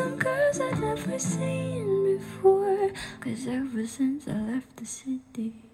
some girls I'd never seen before. Cause ever since I left the city.